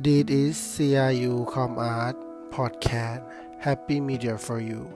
This is CIU Com Art Podcast. Happy Media for you.